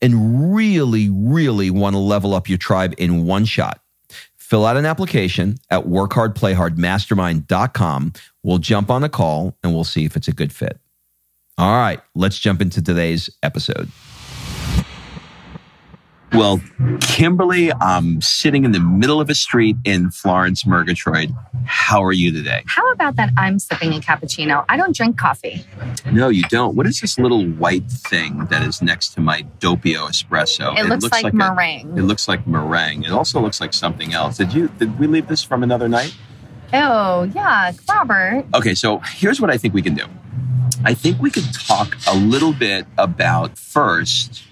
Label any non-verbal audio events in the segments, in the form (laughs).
and really, really want to level up your tribe in one shot, fill out an application at workhardplayhardmastermind.com. We'll jump on a call and we'll see if it's a good fit. All right, let's jump into today's episode. Well, Kimberly, I'm sitting in the middle of a street in Florence, Murgatroyd. How are you today? How about that I'm sipping a cappuccino? I don't drink coffee. No, you don't. What is this little white thing that is next to my Doppio espresso? It, it looks, looks, like, like meringue. A, it looks like meringue. It also looks like something else. Did you did we leave this from another night? Oh, yeah, Robert. Okay, so here's what I think we can do. I think we could talk a little bit about first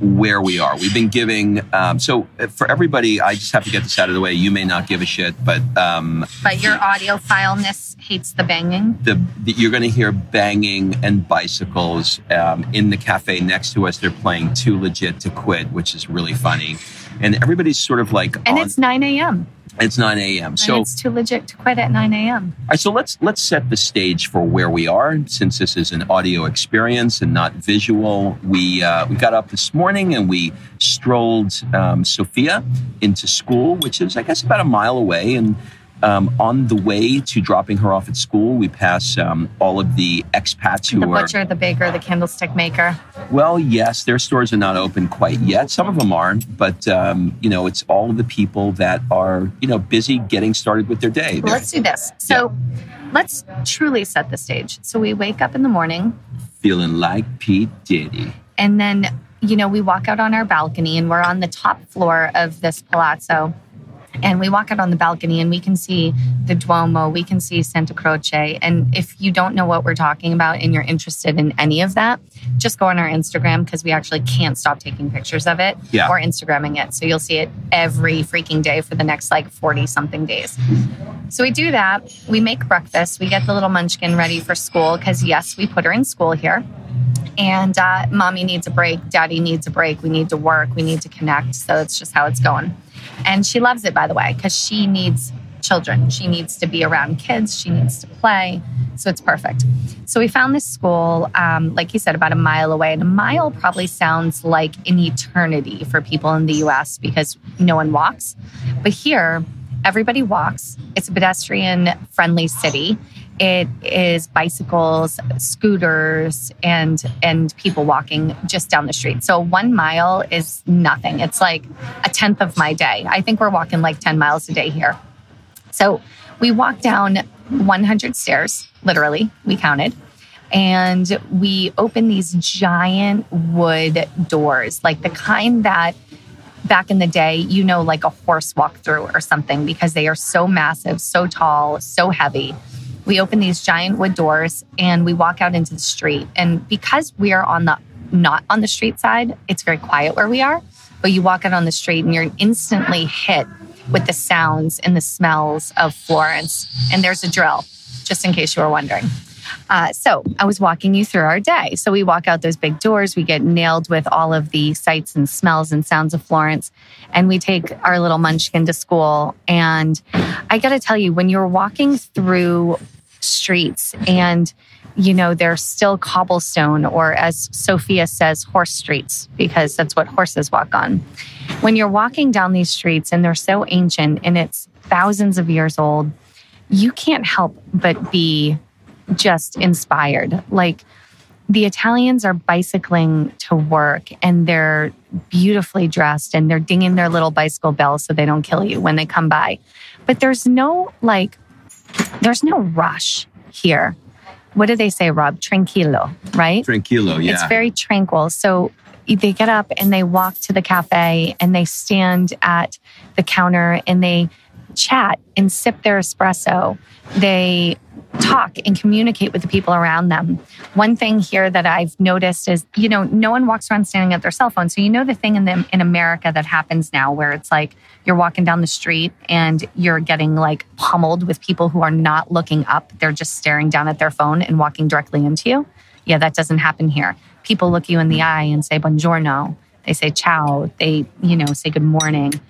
where we are. We've been giving. Um, so for everybody, I just have to get this out of the way. You may not give a shit, but um, but your audiophileness hates the banging. The, the you're going to hear banging and bicycles um, in the cafe next to us. They're playing "Too Legit to Quit," which is really funny, and everybody's sort of like. And on, it's nine a.m. It's 9 a.m. So it's too legit to quit at 9 a.m. All right, so let's let's set the stage for where we are. Since this is an audio experience and not visual, we uh, we got up this morning and we strolled um, Sophia into school, which is I guess about a mile away, and um, on the way to dropping her off at school, we pass um, all of the expats who the are the butcher, the baker, the candlestick maker. Well, yes, their stores are not open quite yet. Some of them aren't, but um, you know, it's all of the people that are you know busy getting started with their day. Well, let's do this. So, yeah. let's truly set the stage. So we wake up in the morning, feeling like P. Diddy, and then you know we walk out on our balcony, and we're on the top floor of this palazzo and we walk out on the balcony and we can see the Duomo, we can see Santa Croce. And if you don't know what we're talking about and you're interested in any of that, just go on our Instagram because we actually can't stop taking pictures of it yeah. or Instagramming it. So you'll see it every freaking day for the next like 40 something days. So we do that. We make breakfast. We get the little munchkin ready for school because, yes, we put her in school here. And uh, mommy needs a break. Daddy needs a break. We need to work. We need to connect. So it's just how it's going. And she loves it, by the way, because she needs children. She needs to be around kids. She needs to play. So it's perfect. So we found this school, um, like you said, about a mile away. And a mile probably sounds like an eternity for people in the US because no one walks. But here, everybody walks. It's a pedestrian friendly city it is bicycles, scooters, and and people walking just down the street. So one mile is nothing. It's like a tenth of my day. I think we're walking like 10 miles a day here. So we walk down 100 stairs, literally, we counted. And we open these giant wood doors, like the kind that back in the day, you know, like a horse walk through or something because they are so massive, so tall, so heavy. We open these giant wood doors and we walk out into the street. And because we are on the not on the street side, it's very quiet where we are. But you walk out on the street and you're instantly hit with the sounds and the smells of Florence. And there's a drill, just in case you were wondering. Uh, so I was walking you through our day. So we walk out those big doors, we get nailed with all of the sights and smells and sounds of Florence, and we take our little munchkin to school. And I got to tell you, when you're walking through streets and you know, they're still cobblestone, or as Sophia says, horse streets, because that's what horses walk on. When you're walking down these streets and they're so ancient and it's thousands of years old, you can't help but be just inspired. Like the Italians are bicycling to work and they're beautifully dressed and they're dinging their little bicycle bells so they don't kill you when they come by. But there's no like, there's no rush here. What do they say, Rob? Tranquilo, right? Tranquilo, yeah. It's very tranquil. So they get up and they walk to the cafe and they stand at the counter and they chat and sip their espresso. They talk and communicate with the people around them. One thing here that I've noticed is, you know, no one walks around standing at their cell phone. So you know the thing in the, in America that happens now where it's like you're walking down the street and you're getting like pummeled with people who are not looking up. They're just staring down at their phone and walking directly into you. Yeah, that doesn't happen here. People look you in the eye and say buongiorno. They say ciao. They, you know, say good morning.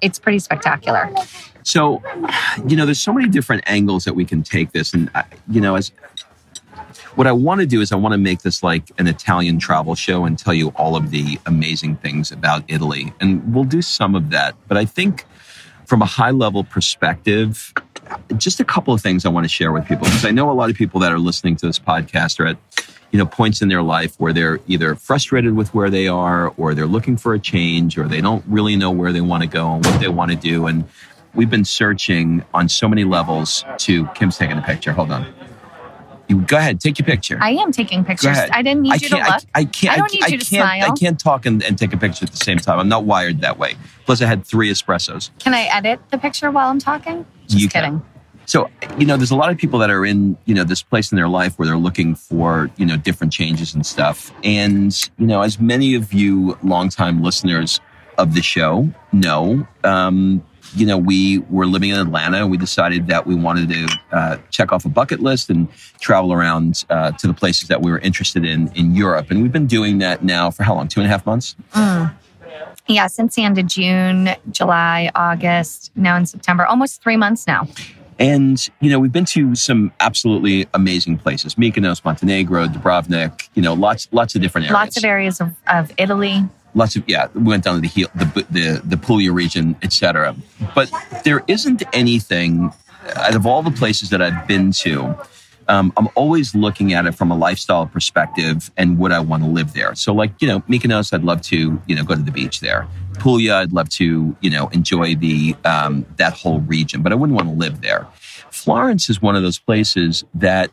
It's pretty spectacular. So, you know, there's so many different angles that we can take this. And, uh, you know, as what I want to do is I want to make this like an Italian travel show and tell you all of the amazing things about Italy. And we'll do some of that. But I think from a high level perspective, just a couple of things I want to share with people because I know a lot of people that are listening to this podcast are at you know points in their life where they're either frustrated with where they are or they're looking for a change or they don't really know where they want to go and what they want to do and we've been searching on so many levels to Kim's taking a picture. Hold on. You go ahead, take your picture. I am taking pictures. I didn't need I you to look. I, I can't. I don't need I, you to smile. I can't talk and, and, take a picture at the same time. I'm not wired that way. Plus, I had three espressos. Can I edit the picture while I'm talking? Just you kidding. Can. So, you know, there's a lot of people that are in, you know, this place in their life where they're looking for, you know, different changes and stuff. And, you know, as many of you longtime listeners of the show know, um, you know, we were living in Atlanta. We decided that we wanted to uh, check off a bucket list and travel around uh, to the places that we were interested in in Europe. And we've been doing that now for how long? Two and a half months? Mm. Yeah, since the end of June, July, August, now in September, almost three months now. And, you know, we've been to some absolutely amazing places Mykonos, Montenegro, Dubrovnik, you know, lots, lots of different areas. Lots of areas of, of Italy lots of yeah we went down to the heel the the, the Puglia region etc but there isn't anything out of all the places that I've been to um, I'm always looking at it from a lifestyle perspective and would I want to live there? So like you know Mykonos I'd love to you know go to the beach there. Puglia I'd love to you know enjoy the um, that whole region but I wouldn't want to live there. Florence is one of those places that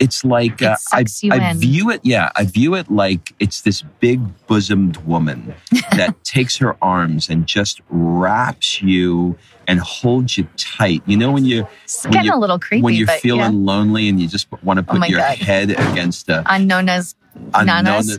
it's like uh, I, I view it. Yeah, I view it like it's this big bosomed woman (laughs) that takes her arms and just wraps you and holds you tight. You know when you it's when getting you, a little creepy when you're feeling yeah. lonely and you just want to Oh put my your God. head against a a nanas.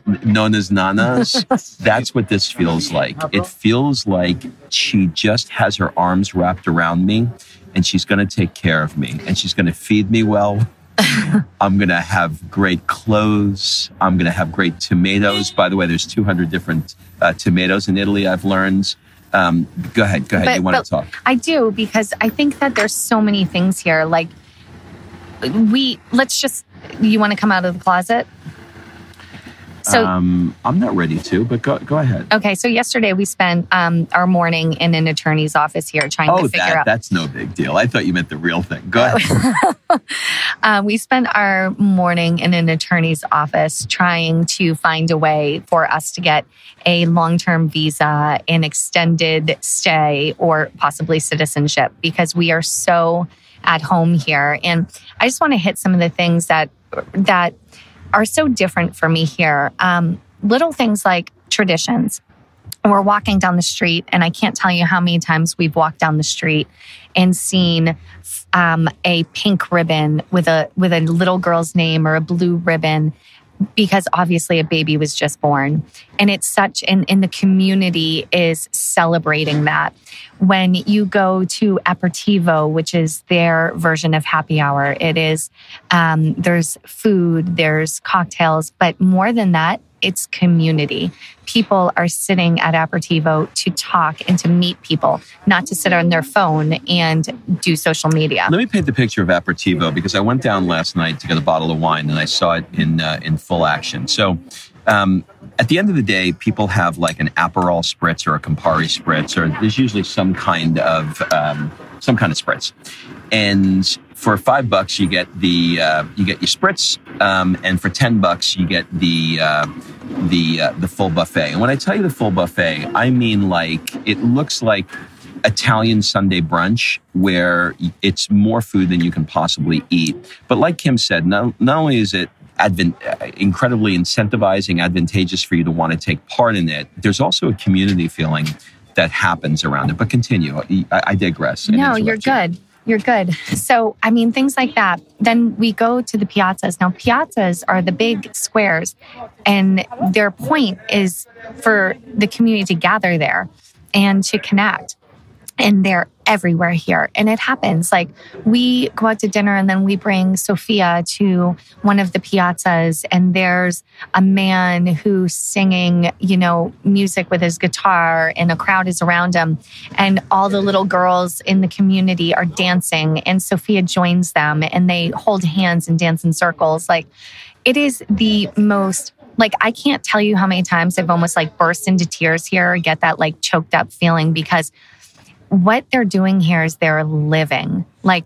Nona- Nona's nanas. (laughs) That's what this feels like. It feels like she just has her arms wrapped around me and she's going to take care of me and she's going to feed me well. (laughs) I'm going to have great clothes. I'm going to have great tomatoes. By the way, there's 200 different uh, tomatoes in Italy, I've learned. Um, go ahead. Go ahead. But- you want to talk? I do because I think that there's so many things here. Like we let's just you want to come out of the closet? So um, I'm not ready to, but go, go ahead. okay, so yesterday we spent um, our morning in an attorney's office here trying Oh, to figure that, out that's no big deal. I thought you meant the real thing. Go ahead. Uh, (laughs) (laughs) we spent our morning in an attorney's office trying to find a way for us to get a long term visa, an extended stay, or possibly citizenship because we are so at home here. And I just want to hit some of the things that that are so different for me here. Um, little things like traditions. We're walking down the street, and I can't tell you how many times we've walked down the street and seen um, a pink ribbon with a with a little girl's name or a blue ribbon because obviously a baby was just born. And it's such and in the community is celebrating that. When you go to aperitivo which is their version of happy hour it is um, there's food there's cocktails but more than that it's community. People are sitting at Aperitivo to talk and to meet people, not to sit on their phone and do social media. Let me paint the picture of Aperitivo because I went down last night to get a bottle of wine and I saw it in uh, in full action. So. Um, at the end of the day, people have like an Aperol spritz or a Campari spritz, or there's usually some kind of um, some kind of spritz. And for five bucks, you get the uh, you get your spritz, um, and for ten bucks, you get the uh, the uh, the full buffet. And when I tell you the full buffet, I mean like it looks like Italian Sunday brunch where it's more food than you can possibly eat. But like Kim said, not, not only is it advent, incredibly incentivizing, advantageous for you to want to take part in it, there's also a community feeling that happens around it. But continue. I, I digress. No, you're you. good. You're good. So, I mean, things like that. Then we go to the piazzas. Now, piazzas are the big squares, and their point is for the community to gather there and to connect and they're everywhere here. And it happens. Like we go out to dinner and then we bring Sophia to one of the piazzas and there's a man who's singing, you know, music with his guitar and a crowd is around him. And all the little girls in the community are dancing and Sophia joins them and they hold hands and dance in circles. Like it is the most like I can't tell you how many times I've almost like burst into tears here, get that like choked up feeling because what they're doing here is they're living. Like,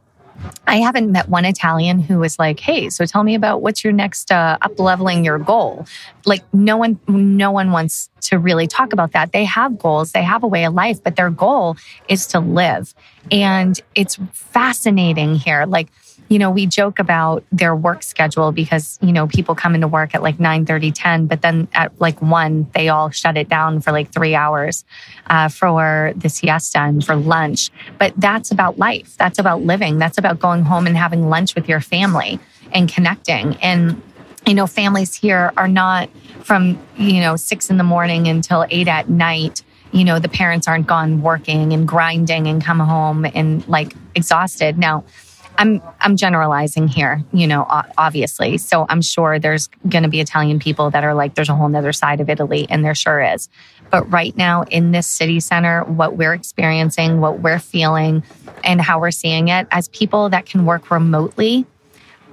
I haven't met one Italian who was like, "Hey, so tell me about what's your next uh, up leveling your goal." Like, no one, no one wants to really talk about that. They have goals, they have a way of life, but their goal is to live, and it's fascinating here. Like, you know, we joke about their work schedule because, you know, people come into work at like 9 30, 10, but then at like 1, they all shut it down for like three hours uh, for the siesta and for lunch. But that's about life. That's about living. That's about going home and having lunch with your family and connecting. And, you know, families here are not from, you know, six in the morning until eight at night you know the parents aren't gone working and grinding and come home and like exhausted now I'm I'm generalizing here, you know, obviously. So I'm sure there's going to be Italian people that are like, there's a whole other side of Italy, and there sure is. But right now in this city center, what we're experiencing, what we're feeling, and how we're seeing it as people that can work remotely,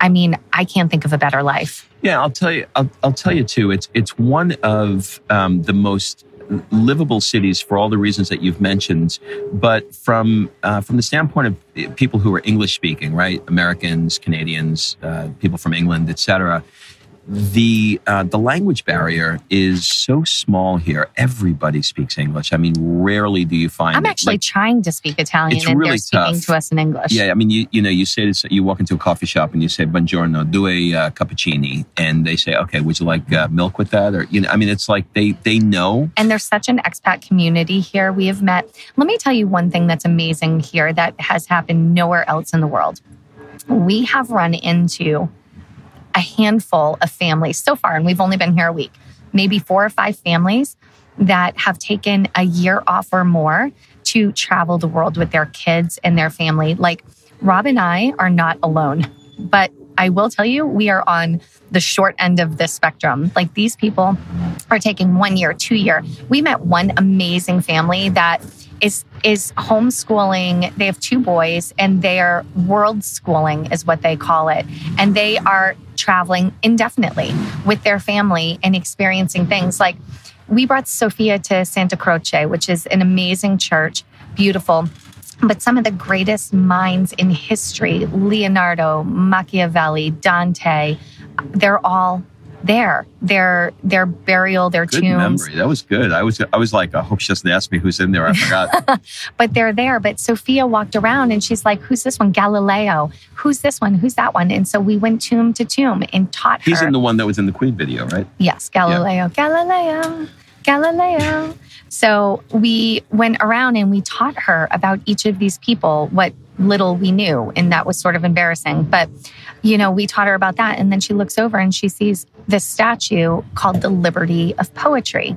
I mean, I can't think of a better life. Yeah, I'll tell you. I'll, I'll tell you too. It's it's one of um, the most livable cities for all the reasons that you've mentioned. But from uh, from the standpoint of people who are English speaking, right, Americans, Canadians, uh, people from England, etc the uh, the language barrier is so small here. Everybody speaks English. I mean, rarely do you find. I'm actually like, trying to speak Italian, and really they're speaking tough. to us in English. Yeah, I mean, you you know, you say this, you walk into a coffee shop and you say "Buongiorno, due uh, cappuccini," and they say, "Okay, would you like uh, milk with that?" Or you know, I mean, it's like they they know. And there's such an expat community here. We have met. Let me tell you one thing that's amazing here that has happened nowhere else in the world. We have run into a handful of families so far, and we've only been here a week, maybe four or five families that have taken a year off or more to travel the world with their kids and their family. Like Rob and I are not alone, but I will tell you, we are on the short end of the spectrum. Like these people are taking one year, two year. We met one amazing family that is is homeschooling. They have two boys and they are world schooling is what they call it. And they are traveling indefinitely with their family and experiencing things like we brought Sophia to Santa Croce, which is an amazing church, beautiful. But some of the greatest minds in history, Leonardo, Machiavelli, Dante, they're all there. Their their burial, their good tombs. Memory. That was good. I was I was like, I hope she doesn't ask me who's in there. I forgot. (laughs) but they're there. But Sophia walked around and she's like, "Who's this one? Galileo. Who's this one? Who's that one?" And so we went tomb to tomb and taught He's her. He's in the one that was in the Queen video, right? Yes, Galileo. Yeah. Galileo. Galileo. So we went around and we taught her about each of these people, what little we knew. And that was sort of embarrassing. But, you know, we taught her about that. And then she looks over and she sees this statue called the Liberty of Poetry.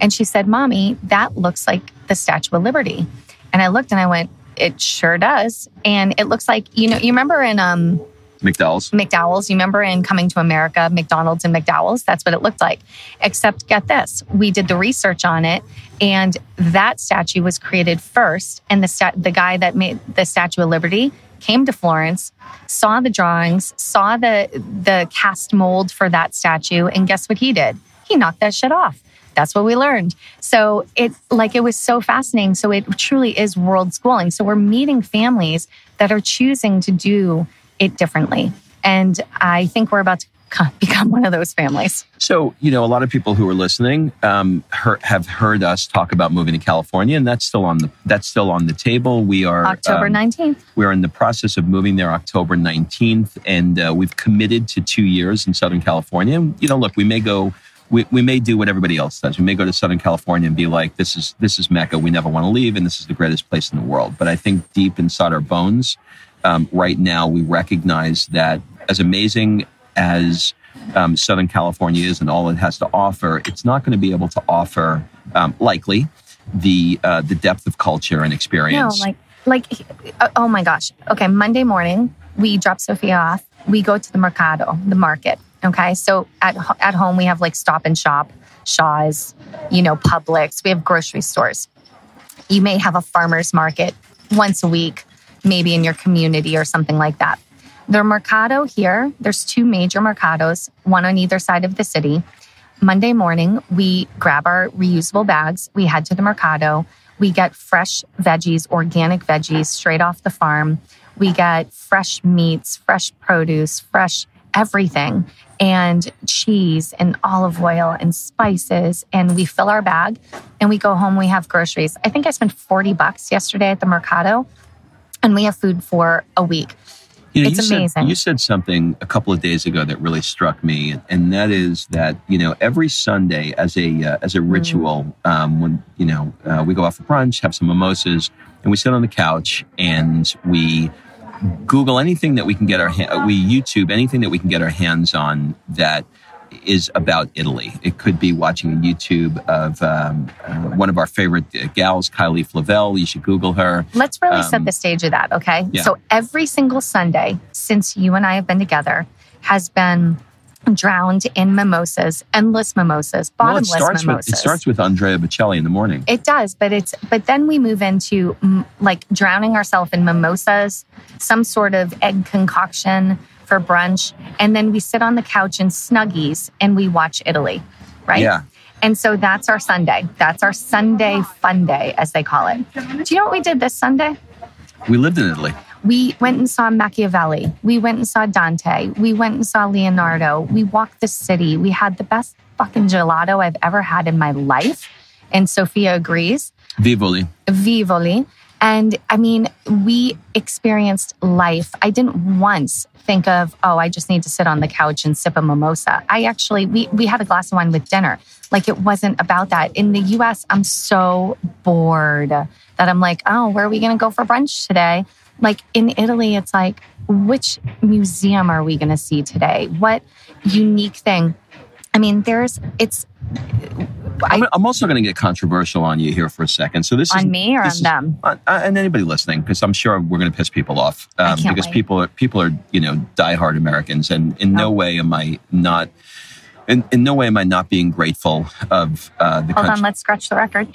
And she said, Mommy, that looks like the Statue of Liberty. And I looked and I went, It sure does. And it looks like, you know, you remember in um McDowell's. McDowell's. You remember in Coming to America, McDonald's and McDowell's? That's what it looked like. Except get this, we did the research on it, and that statue was created first. And the stat- the guy that made the Statue of Liberty came to Florence, saw the drawings, saw the the cast mold for that statue, and guess what he did? He knocked that shit off. That's what we learned. So it like it was so fascinating. So it truly is world schooling. So we're meeting families that are choosing to do it differently. And I think we're about to (laughs) become one of those families. So, you know, a lot of people who are listening um, have heard us talk about moving to California, and that's still on the that's still on the table. We are October nineteenth. Um, we're in the process of moving there October nineteenth, and uh, we've committed to two years in Southern California. You know, look, we may go. We, we may do what everybody else does. We may go to Southern California and be like, "This is this is Mecca. We never want to leave, and this is the greatest place in the world." But I think deep inside our bones, um, right now, we recognize that as amazing as um, Southern California is and all it has to offer, it's not going to be able to offer um, likely the uh, the depth of culture and experience. No, like like uh, oh my gosh. Okay, Monday morning we drop Sophia off. We go to the mercado, the market. Okay, so at at home we have like Stop and Shop, Shaw's, you know, Publix. We have grocery stores. You may have a farmers market once a week maybe in your community or something like that. The Mercado here, there's two major Mercados, one on either side of the city. Monday morning, we grab our reusable bags, we head to the Mercado, we get fresh veggies, organic veggies straight off the farm. We get fresh meats, fresh produce, fresh everything, and cheese and olive oil and spices. And we fill our bag and we go home. We have groceries. I think I spent 40 bucks yesterday at the Mercado and we have food for a week. You know, it's you amazing. Said, you said something a couple of days ago that really struck me, and that is that you know every Sunday as a uh, as a mm. ritual, mm. um, when you know uh, we go out for brunch, have some mimosas, and we sit on the couch and we Google anything that we can get our ha- we YouTube anything that we can get our hands on that is about Italy. It could be watching a YouTube of um, uh, one of our favorite uh, gals, Kylie Flavell. You should Google her. Let's really um, set the stage of that, okay? Yeah. So every single Sunday since you and I have been together has been drowned in mimosas, endless mimosas, bottomless well, it mimosas. With, it starts with Andrea Bocelli in the morning. It does, but it's but then we move into like drowning ourselves in mimosas, some sort of egg concoction, for brunch. And then we sit on the couch in Snuggies and we watch Italy, right? Yeah. And so that's our Sunday. That's our Sunday fun day, as they call it. Do you know what we did this Sunday? We lived in Italy. We went and saw Machiavelli. We went and saw Dante. We went and saw Leonardo. We walked the city. We had the best fucking gelato I've ever had in my life. And Sophia agrees. Vivoli. Vivoli. And I mean, we experienced life. I didn't once think of, oh, I just need to sit on the couch and sip a mimosa. I actually, we, we had a glass of wine with dinner. Like it wasn't about that. In the US, I'm so bored that I'm like, oh, where are we going to go for brunch today? Like in Italy, it's like, which museum are we going to see today? What unique thing? I mean, there's, it's, I, am also going to get controversial on you here for a second. So this on is on me or on them, uh, and anybody listening, because I'm sure we're going to piss people off. Um, because wait. people are people are you know diehard Americans, and in no, no way am I not. In, in no way am I not being grateful of uh, the Hold country. on, let's scratch the record.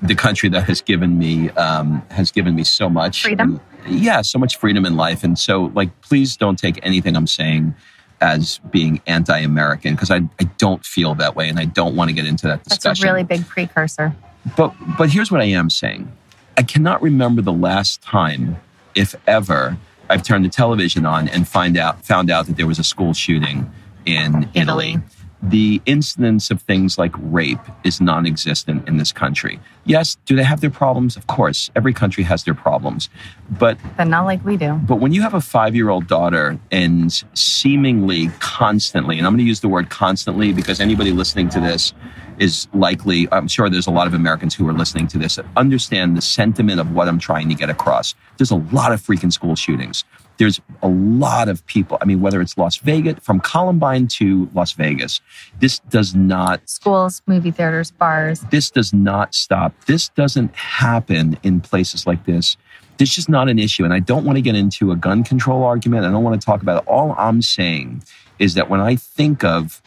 The country that has given me um, has given me so much freedom. And, yeah, so much freedom in life, and so like, please don't take anything I'm saying as being anti-American because I, I don't feel that way and I don't want to get into that discussion. That's a really big precursor. But but here's what I am saying. I cannot remember the last time, if ever, I've turned the television on and find out found out that there was a school shooting in Italy. Italy the incidence of things like rape is non existent in this country. Yes, do they have their problems? Of course, every country has their problems. But, but not like we do. But when you have a five year old daughter and seemingly constantly, and I'm going to use the word constantly because anybody listening to this is likely, I'm sure there's a lot of Americans who are listening to this that understand the sentiment of what I'm trying to get across. There's a lot of freaking school shootings. There's a lot of people. I mean, whether it's Las Vegas, from Columbine to Las Vegas, this does not. Schools, movie theaters, bars. This does not stop. This doesn't happen in places like this. This is just not an issue. And I don't want to get into a gun control argument. I don't want to talk about it. All I'm saying is that when I think of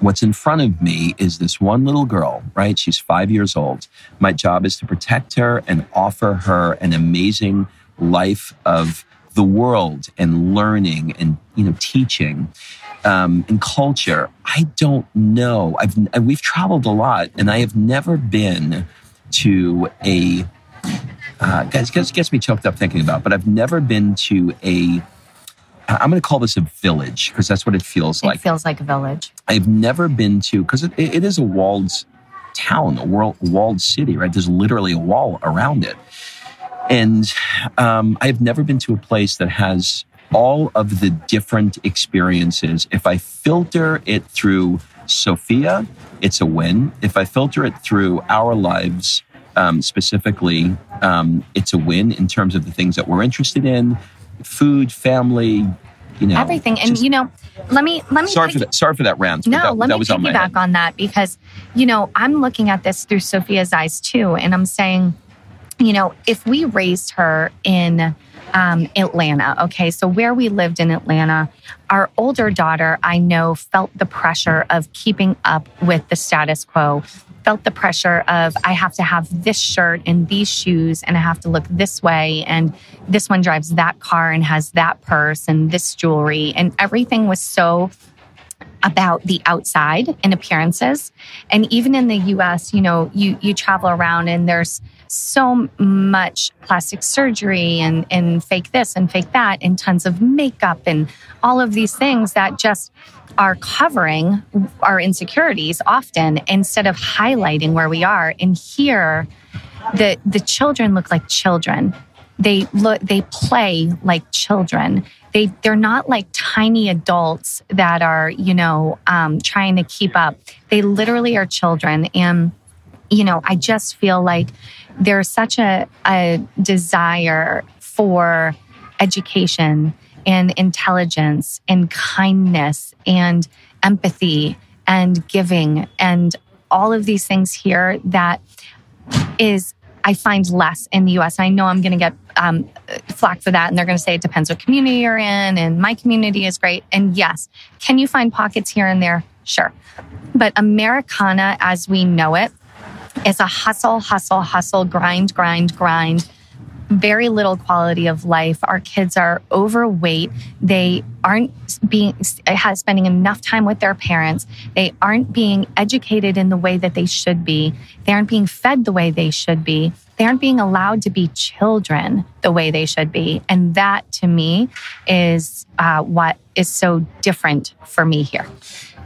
what's in front of me is this one little girl, right? She's five years old. My job is to protect her and offer her an amazing life of the world and learning and you know teaching um, and culture. I don't know. I've we've traveled a lot, and I have never been to a. Uh, guys, gets, gets me choked up thinking about, but I've never been to a I'm going to call this a village because that's what it feels It like. feels like a village. I've never been to because it, it is a walled town, a world, walled city, right? There's literally a wall around it, and um, I've never been to a place that has all of the different experiences. If I filter it through Sophia, it's a win. If I filter it through our lives um, specifically, um, it's a win in terms of the things that we're interested in, food, family, you know, Everything. And just- you know, let me let me sorry pick- for that. Sorry for that rant. No, that, let that me on piggyback head. on that because, you know, I'm looking at this through Sophia's eyes too. And I'm saying, you know, if we raised her in um, Atlanta, okay, so where we lived in Atlanta, our older daughter, I know, felt the pressure of keeping up with the status quo, felt the pressure of, I have to have this shirt and these shoes, and I have to look this way, and this one drives that car and has that purse and this jewelry, and everything was so about the outside and appearances. And even in the US, you know, you you travel around and there's so much plastic surgery and and fake this and fake that and tons of makeup and all of these things that just are covering our insecurities often instead of highlighting where we are. And here the the children look like children. They look they play like children. They they're not like tiny adults that are you know um, trying to keep up. They literally are children, and you know I just feel like there's such a a desire for education and intelligence and kindness and empathy and giving and all of these things here that is I find less in the US. I know I'm going to get um, flack for that, and they're going to say it depends what community you're in, and my community is great. And yes, can you find pockets here and there? Sure. But Americana, as we know it, is a hustle, hustle, hustle, grind, grind, grind. Very little quality of life. Our kids are overweight. They aren't being spending enough time with their parents. They aren't being educated in the way that they should be. They aren't being fed the way they should be. They aren't being allowed to be children the way they should be. And that to me is uh, what is so different for me here. So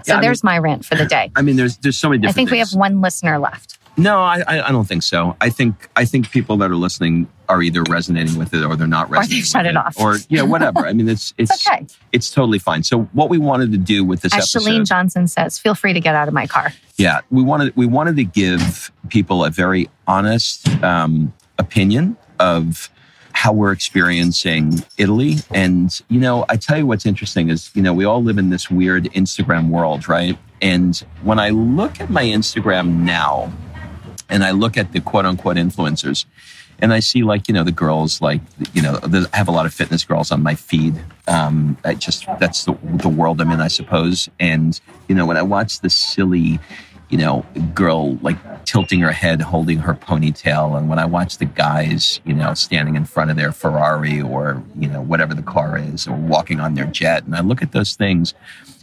Yeah, I mean- there's my rant for the day. I mean, there's there's so many I think we have one listener left. No, I, I I don't think so. I think I think people that are listening are either resonating with it or they're not resonating. shut with it off. or yeah, whatever. I mean, it's (laughs) it's It's okay. it's totally fine. So what we wanted to do with this As episode, Chalene Johnson says, feel free to get out of my car. yeah, we wanted we wanted to give people a very honest um, opinion of how we're experiencing Italy. And you know, I tell you what's interesting is you know we all live in this weird Instagram world, right? And when I look at my Instagram now, and I look at the quote unquote influencers and I see like, you know, the girls like, you know, I have a lot of fitness girls on my feed. Um, I just, that's the, the world I'm in, I suppose. And, you know, when I watch the silly, you know, girl like tilting her head, holding her ponytail. And when I watch the guys, you know, standing in front of their Ferrari or, you know, whatever the car is or walking on their jet. And I look at those things,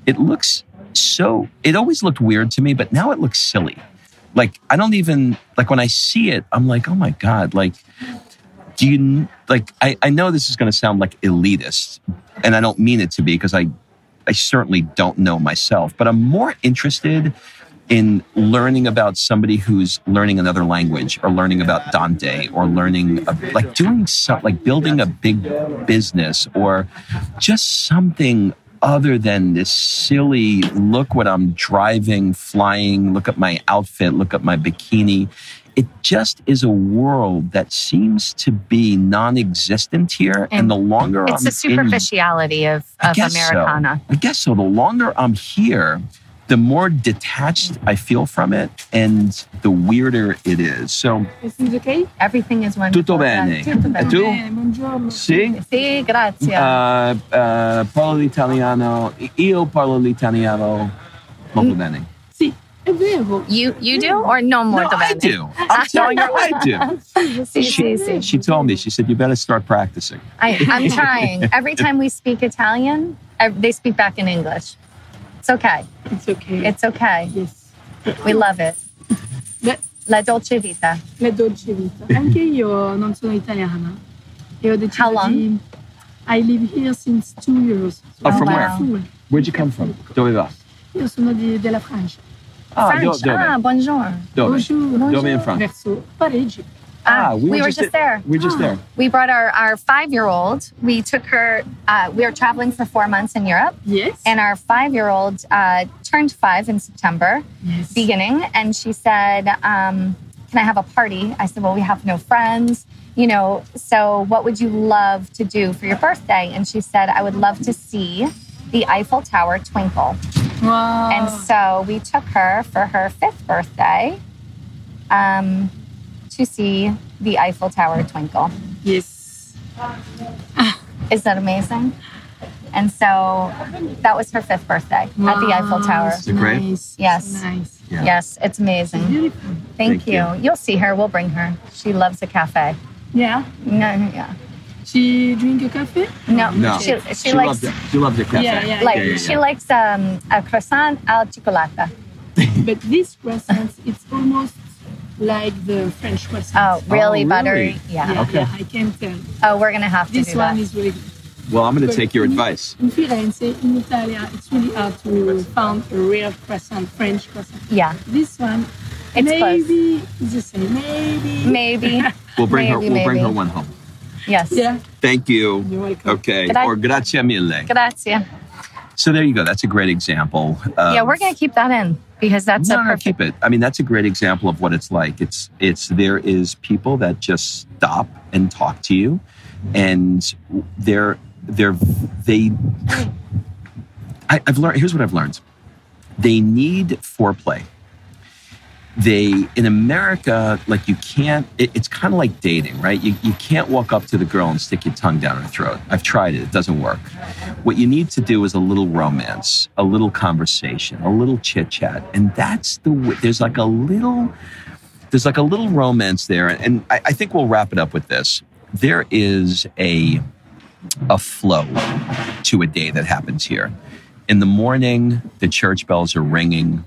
it looks so, it always looked weird to me, but now it looks silly like I don't even like when I see it, I'm like, oh my god, like do you like I, I know this is gonna sound like elitist, and I don't mean it to be because I I certainly don't know myself, but I'm more interested in learning about somebody who's learning another language or learning about Dante or learning a, like doing something like building a big business or just something other than this silly look what I'm driving, flying, look at my outfit, look at my bikini. It just is a world that seems to be non existent here. And, And the longer It's I'm it's the in superficiality of, I of guess so. Americana. I guess so. The longer I'm here, the more detached I feel from it and the weirder it is. So, Everything's okay? Everything is wonderful. Tutto bene. Tutto bene. Tu? Bene, buongiorno. sì? Sì, grazie. Uh, uh, parlo l'italiano. Io parlo l'italiano molto Mm. bene. Sì, è vero. you you do or no No, molto I do. I'm telling her I do. (laughs) Sì, She, sì, sì. she told me, she said, you better start practicing. I, I'm trying. Every time we speak Italian, ev- they speak back in English. It's okay. It's okay. It's okay. yes. We love it. Beh, La dolce vita. la dolce vita. Anche io non sono italiana. E ho deciso How long? di... I live here since two years. Oh, from wow. where? Where'd you come from? Dove va? Io sono di- della Francia. Ah, French. do- dove? Ah, bonjour. Dove? Bonjour. Dove in France? Verso Parigi. Ah, we, we were just there. We were just there. We brought our, our five year old. We took her, uh, we were traveling for four months in Europe, Yes. and our five year old uh, turned five in September. yes. beginning and she said um, can i have a party i said well we have no friends you know so what would you love to do for your birthday and she said i would love to see the eiffel tower twinkle Wow. and so we took her for her fifth birthday um, to see the eiffel tower twinkle Yes. is that amazing and so that was her fifth birthday at the eiffel tower so it great? Nice. Yes. Nice. Yeah. yes it's amazing Beautiful. Thank, Thank you. you. you. will see her. We'll bring her. She loves a cafe. Yeah. No, yeah. She drink a cafe? No, No. she, she, likes loves it. She loves the cafe. Yeah, yeah, like yeah, yeah, she likes um, a croissant al chocolate. But this croissant, it's almost like the French croissant. Oh, really oh, really? buttery? Yeah. yeah, Okay. yeah, I can tell. Oh, we're gonna have to This do one that. is really good. Well, I'm going to take your in- advice. In Firenze, in Italia, it's really hard to find a real croissant, French croissant. yeah, This one, It's maybe it's the same. Maybe. maybe. (laughs) We'll bring her. We'll bring her one home. yes. Yeah. Thank you. You're welcome. Okay. Could I- Or grazie mille. Grazie. So there you go. That's a great example. yeah, we're gonna keep that in because that's no, a perfect. keep it. I mean, that's a great example of what it's like. It's it's there is people that just stop and talk to you, and they're they're they. I, I've learned. Here's what I've learned. They need foreplay. They in America, like you can't. It, it's kind of like dating, right? You you can't walk up to the girl and stick your tongue down her throat. I've tried it; it doesn't work. What you need to do is a little romance, a little conversation, a little chit chat, and that's the. There's like a little. There's like a little romance there, and I, I think we'll wrap it up with this. There is a a flow to a day that happens here. In the morning, the church bells are ringing.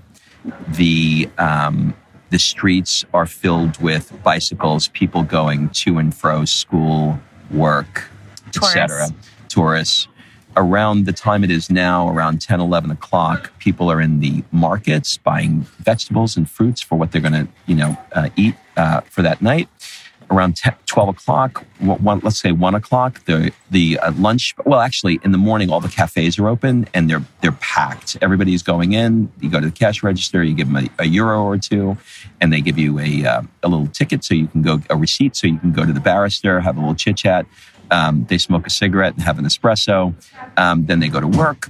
The um, the streets are filled with bicycles, people going to and fro, school, work, etc. Tourists. Around the time it is now, around 10, 11 o'clock, people are in the markets buying vegetables and fruits for what they're going to, you know, uh, eat uh, for that night around 10, 12 o'clock, one, let's say one o'clock, the the uh, lunch. Well, actually, in the morning, all the cafes are open and they're they're packed. Everybody's going in. You go to the cash register, you give them a, a euro or two, and they give you a uh, a little ticket so you can go a receipt so you can go to the barrister, have a little chit chat. Um, they smoke a cigarette and have an espresso. Um, then they go to work.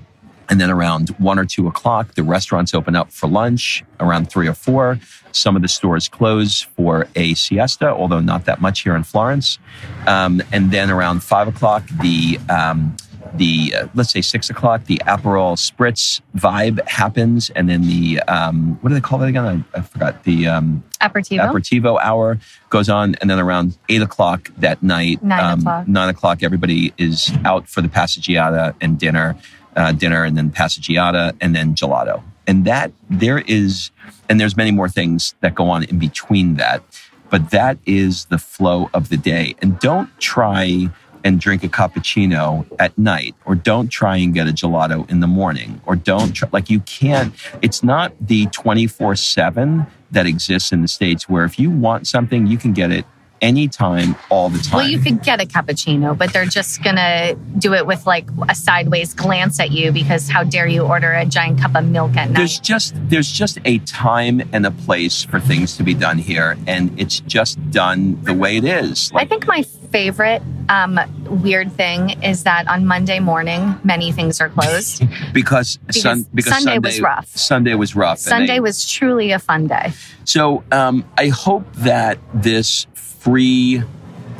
And then around one or two o'clock, the restaurants open up for lunch. Around three or four, some of the stores close for a siesta, although not that much here in Florence. Um, and then around five o'clock, the um, the uh, let's say six o'clock, the Aperol Spritz vibe happens, and then the um, what do they call that again? I, I forgot the um, Aperitivo. aperitivo hour goes on, and then around eight o'clock that night, um, Nine o'clock. nine o'clock, everybody is out for the passeggiata and dinner, uh, dinner, and then passeggiata, and then gelato. And that there is, and there's many more things that go on in between that, but that is the flow of the day. And don't try and drink a cappuccino at night, or don't try and get a gelato in the morning, or don't try, like you can't. It's not the 24 seven that exists in the states where if you want something, you can get it anytime, all the time. Well, you could get a cappuccino, but they're just gonna do it with like a sideways glance at you because how dare you order a giant cup of milk at night? there's just there's just a time and a place for things to be done here, and it's just done the way it is. I think my favorite um, weird thing is that on Monday morning, many things are closed. because, (laughs) Because sun, because Sunday was rough. Sunday was rough. Sunday they- was truly a fun day. So um, I hope that this free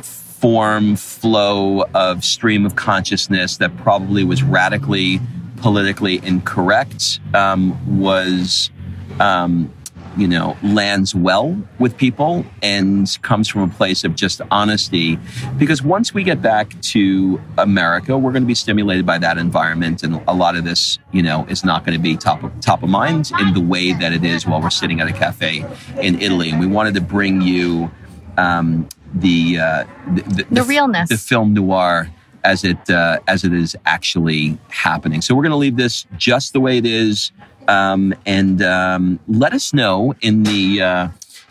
form flow of stream of consciousness that probably was radically politically incorrect um, was, um, you know, lands well with people and comes from a place of just honesty. Because once we get back to America, we're going to be stimulated by that environment, and a lot of this, you know, is not going to be top of top of mind in the way that it is while we're sitting at a cafe in Italy. And we wanted to bring you um, the, uh, the, The realness. the film noir as it uh, as it is actually happening. So we're going to leave this just the way it is, um, and um, let us know in the uh,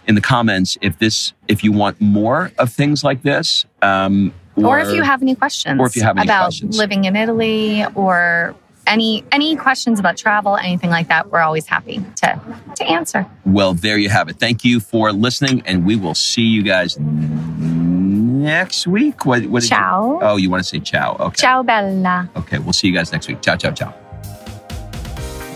in the comments if this if you want more of things like this, um, Or, if you have any questions or if you have any about questions. living in Italy or any any questions about travel, anything like that, we're always happy to to answer. Well, there you have it. Thank you for listening, and we will see you guys next week. What? what you- Ciao. oh, you want to say ciao? Okay. Ciao bella. Okay, we'll see you guys next week. Ciao, ciao, ciao.